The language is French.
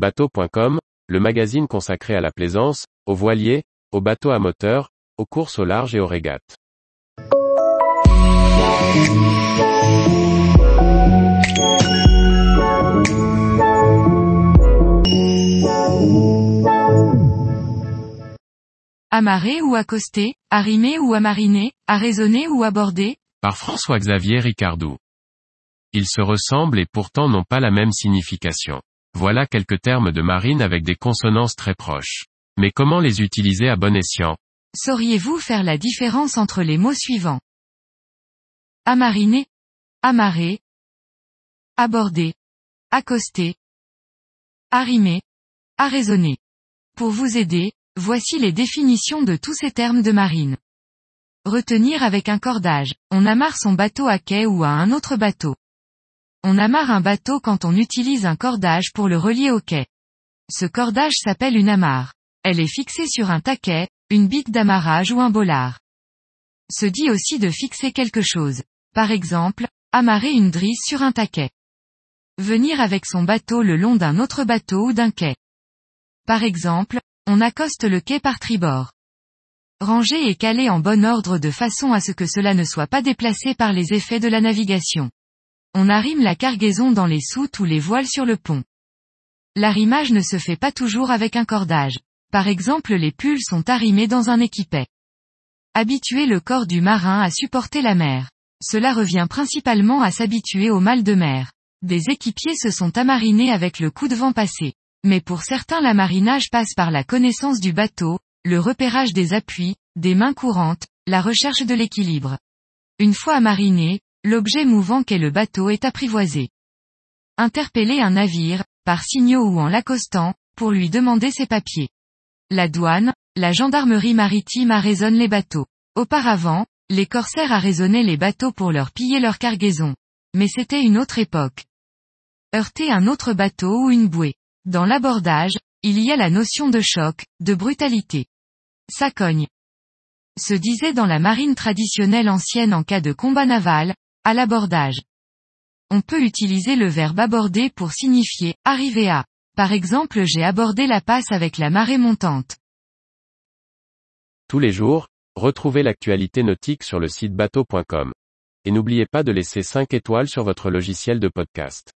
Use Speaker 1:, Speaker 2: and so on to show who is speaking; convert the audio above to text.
Speaker 1: Bateau.com, le magazine consacré à la plaisance, aux voiliers, aux bateaux à moteur, aux courses au large et aux régates.
Speaker 2: Amarré ou accosté, arrimé ou amariné, arraisonné ou abordé,
Speaker 1: Par François-Xavier Ricardou. Ils se ressemblent et pourtant n'ont pas la même signification. Voilà quelques termes de marine avec des consonances très proches. Mais comment les utiliser à bon escient?
Speaker 2: Sauriez-vous faire la différence entre les mots suivants? Amariné, amarré, abordé, accosté, arrimé, arraisonné. Pour vous aider, voici les définitions de tous ces termes de marine. Retenir avec un cordage, on amarre son bateau à quai ou à un autre bateau. On amarre un bateau quand on utilise un cordage pour le relier au quai. Ce cordage s'appelle une amarre. Elle est fixée sur un taquet, une bique d'amarrage ou un bollard. Se dit aussi de fixer quelque chose. Par exemple, amarrer une drisse sur un taquet. Venir avec son bateau le long d'un autre bateau ou d'un quai. Par exemple, on accoste le quai par tribord. Ranger et caler en bon ordre de façon à ce que cela ne soit pas déplacé par les effets de la navigation. On arrime la cargaison dans les soutes ou les voiles sur le pont. L'arrimage ne se fait pas toujours avec un cordage. Par exemple les pulls sont arrimés dans un équipet. Habituer le corps du marin à supporter la mer. Cela revient principalement à s'habituer au mal de mer. Des équipiers se sont amarinés avec le coup de vent passé. Mais pour certains l'amarinage passe par la connaissance du bateau, le repérage des appuis, des mains courantes, la recherche de l'équilibre. Une fois amariné, l'objet mouvant qu'est le bateau est apprivoisé. Interpeller un navire, par signaux ou en l'accostant, pour lui demander ses papiers. La douane, la gendarmerie maritime arraisonne les bateaux. Auparavant, les corsaires arraisonnaient les bateaux pour leur piller leur cargaison. Mais c'était une autre époque. Heurter un autre bateau ou une bouée. Dans l'abordage, il y a la notion de choc, de brutalité. Ça cogne. Se disait dans la marine traditionnelle ancienne en cas de combat naval, à l'abordage. On peut utiliser le verbe aborder pour signifier arriver à. Par exemple j'ai abordé la passe avec la marée montante.
Speaker 1: Tous les jours, retrouvez l'actualité nautique sur le site bateau.com. Et n'oubliez pas de laisser 5 étoiles sur votre logiciel de podcast.